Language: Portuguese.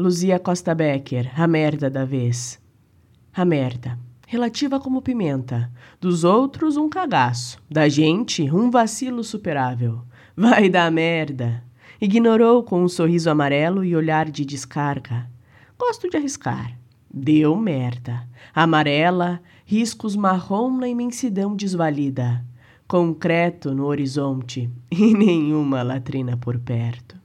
Luzia Costa Becker, a merda da vez. A merda, relativa como pimenta. Dos outros, um cagaço. Da gente, um vacilo superável. Vai dar merda. Ignorou com um sorriso amarelo e olhar de descarga. Gosto de arriscar. Deu merda. Amarela, riscos marrom na imensidão desvalida. Concreto no horizonte e nenhuma latrina por perto.